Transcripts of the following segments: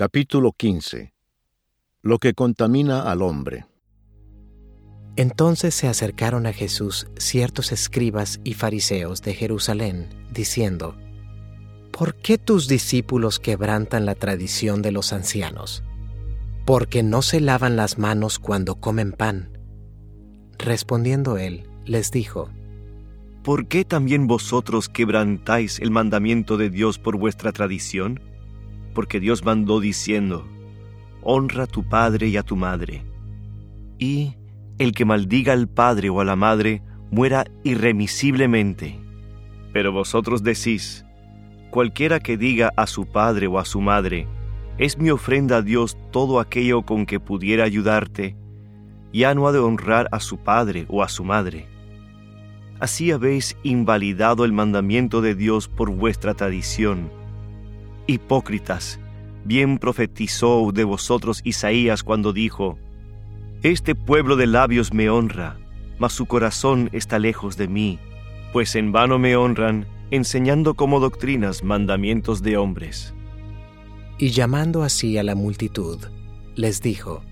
Capítulo 15 Lo que contamina al hombre Entonces se acercaron a Jesús ciertos escribas y fariseos de Jerusalén, diciendo, ¿Por qué tus discípulos quebrantan la tradición de los ancianos? Porque no se lavan las manos cuando comen pan. Respondiendo él, les dijo, ¿Por qué también vosotros quebrantáis el mandamiento de Dios por vuestra tradición? Porque Dios mandó diciendo, Honra a tu padre y a tu madre. Y el que maldiga al padre o a la madre muera irremisiblemente. Pero vosotros decís, Cualquiera que diga a su padre o a su madre, es mi ofrenda a Dios todo aquello con que pudiera ayudarte, ya no ha de honrar a su padre o a su madre. Así habéis invalidado el mandamiento de Dios por vuestra tradición. Hipócritas, bien profetizó de vosotros Isaías cuando dijo, Este pueblo de labios me honra, mas su corazón está lejos de mí, pues en vano me honran, enseñando como doctrinas mandamientos de hombres. Y llamando así a la multitud, les dijo,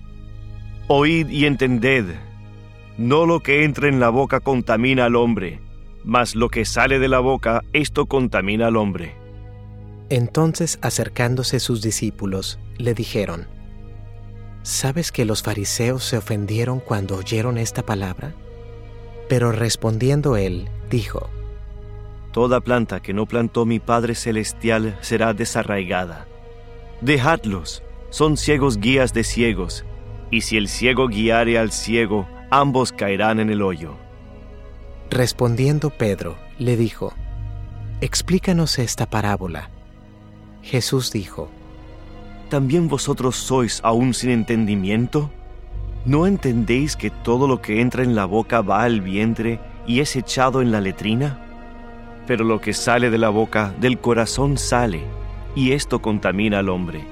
Oíd y entended, no lo que entra en la boca contamina al hombre, mas lo que sale de la boca, esto contamina al hombre. Entonces acercándose sus discípulos, le dijeron, ¿Sabes que los fariseos se ofendieron cuando oyeron esta palabra? Pero respondiendo él, dijo, Toda planta que no plantó mi Padre Celestial será desarraigada. Dejadlos, son ciegos guías de ciegos, y si el ciego guiare al ciego, ambos caerán en el hoyo. Respondiendo Pedro, le dijo, Explícanos esta parábola. Jesús dijo, ¿También vosotros sois aún sin entendimiento? ¿No entendéis que todo lo que entra en la boca va al vientre y es echado en la letrina? Pero lo que sale de la boca, del corazón sale, y esto contamina al hombre.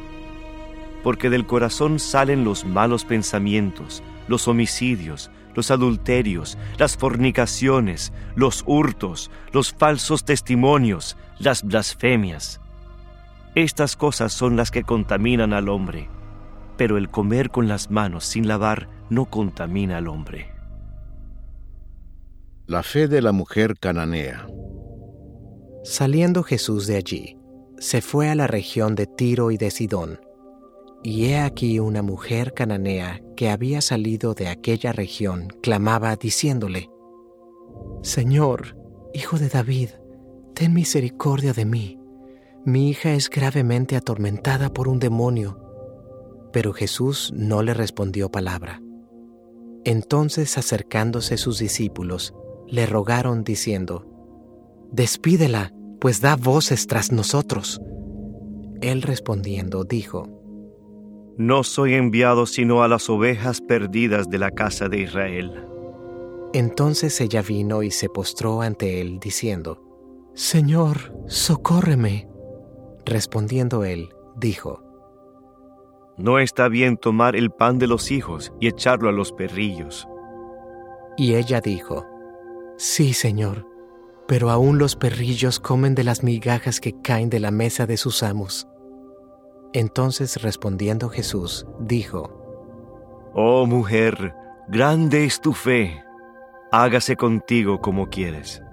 Porque del corazón salen los malos pensamientos, los homicidios, los adulterios, las fornicaciones, los hurtos, los falsos testimonios, las blasfemias. Estas cosas son las que contaminan al hombre, pero el comer con las manos sin lavar no contamina al hombre. La fe de la mujer cananea Saliendo Jesús de allí, se fue a la región de Tiro y de Sidón. Y he aquí una mujer cananea que había salido de aquella región clamaba diciéndole, Señor, hijo de David, ten misericordia de mí. Mi hija es gravemente atormentada por un demonio. Pero Jesús no le respondió palabra. Entonces acercándose sus discípulos, le rogaron diciendo, Despídela, pues da voces tras nosotros. Él respondiendo dijo, No soy enviado sino a las ovejas perdidas de la casa de Israel. Entonces ella vino y se postró ante él, diciendo, Señor, socórreme. Respondiendo él, dijo, No está bien tomar el pan de los hijos y echarlo a los perrillos. Y ella dijo, Sí, Señor, pero aún los perrillos comen de las migajas que caen de la mesa de sus amos. Entonces respondiendo Jesús, dijo, Oh mujer, grande es tu fe, hágase contigo como quieres.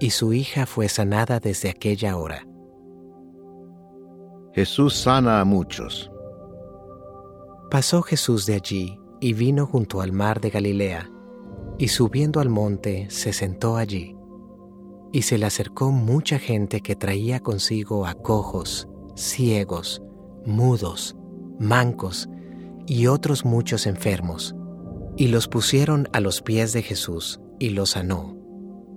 Y su hija fue sanada desde aquella hora. Jesús sana a muchos. Pasó Jesús de allí y vino junto al mar de Galilea, y subiendo al monte se sentó allí. Y se le acercó mucha gente que traía consigo a cojos, ciegos, mudos, mancos y otros muchos enfermos, y los pusieron a los pies de Jesús y los sanó,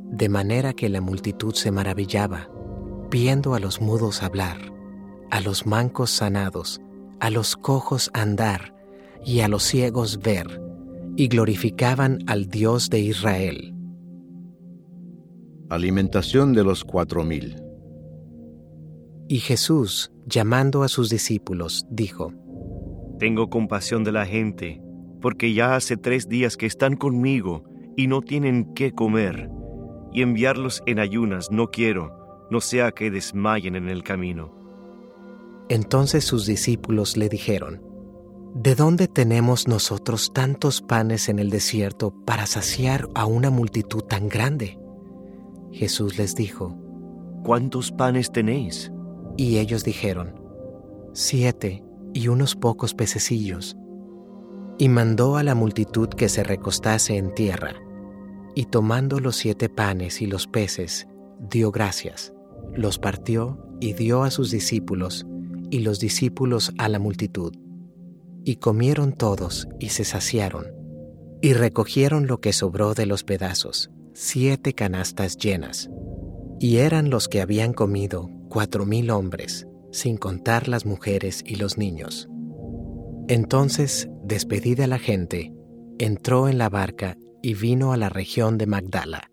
de manera que la multitud se maravillaba, viendo a los mudos hablar, a los mancos sanados, a los cojos andar y a los ciegos ver, y glorificaban al Dios de Israel. Alimentación de los cuatro mil. Y Jesús, llamando a sus discípulos, dijo, Tengo compasión de la gente, porque ya hace tres días que están conmigo y no tienen qué comer, y enviarlos en ayunas no quiero, no sea que desmayen en el camino. Entonces sus discípulos le dijeron, ¿De dónde tenemos nosotros tantos panes en el desierto para saciar a una multitud tan grande? Jesús les dijo, ¿Cuántos panes tenéis? Y ellos dijeron, Siete y unos pocos pececillos. Y mandó a la multitud que se recostase en tierra, y tomando los siete panes y los peces, dio gracias, los partió y dio a sus discípulos, y los discípulos a la multitud. Y comieron todos y se saciaron, y recogieron lo que sobró de los pedazos, siete canastas llenas. Y eran los que habían comido cuatro mil hombres, sin contar las mujeres y los niños. Entonces, despedida la gente, entró en la barca y vino a la región de Magdala.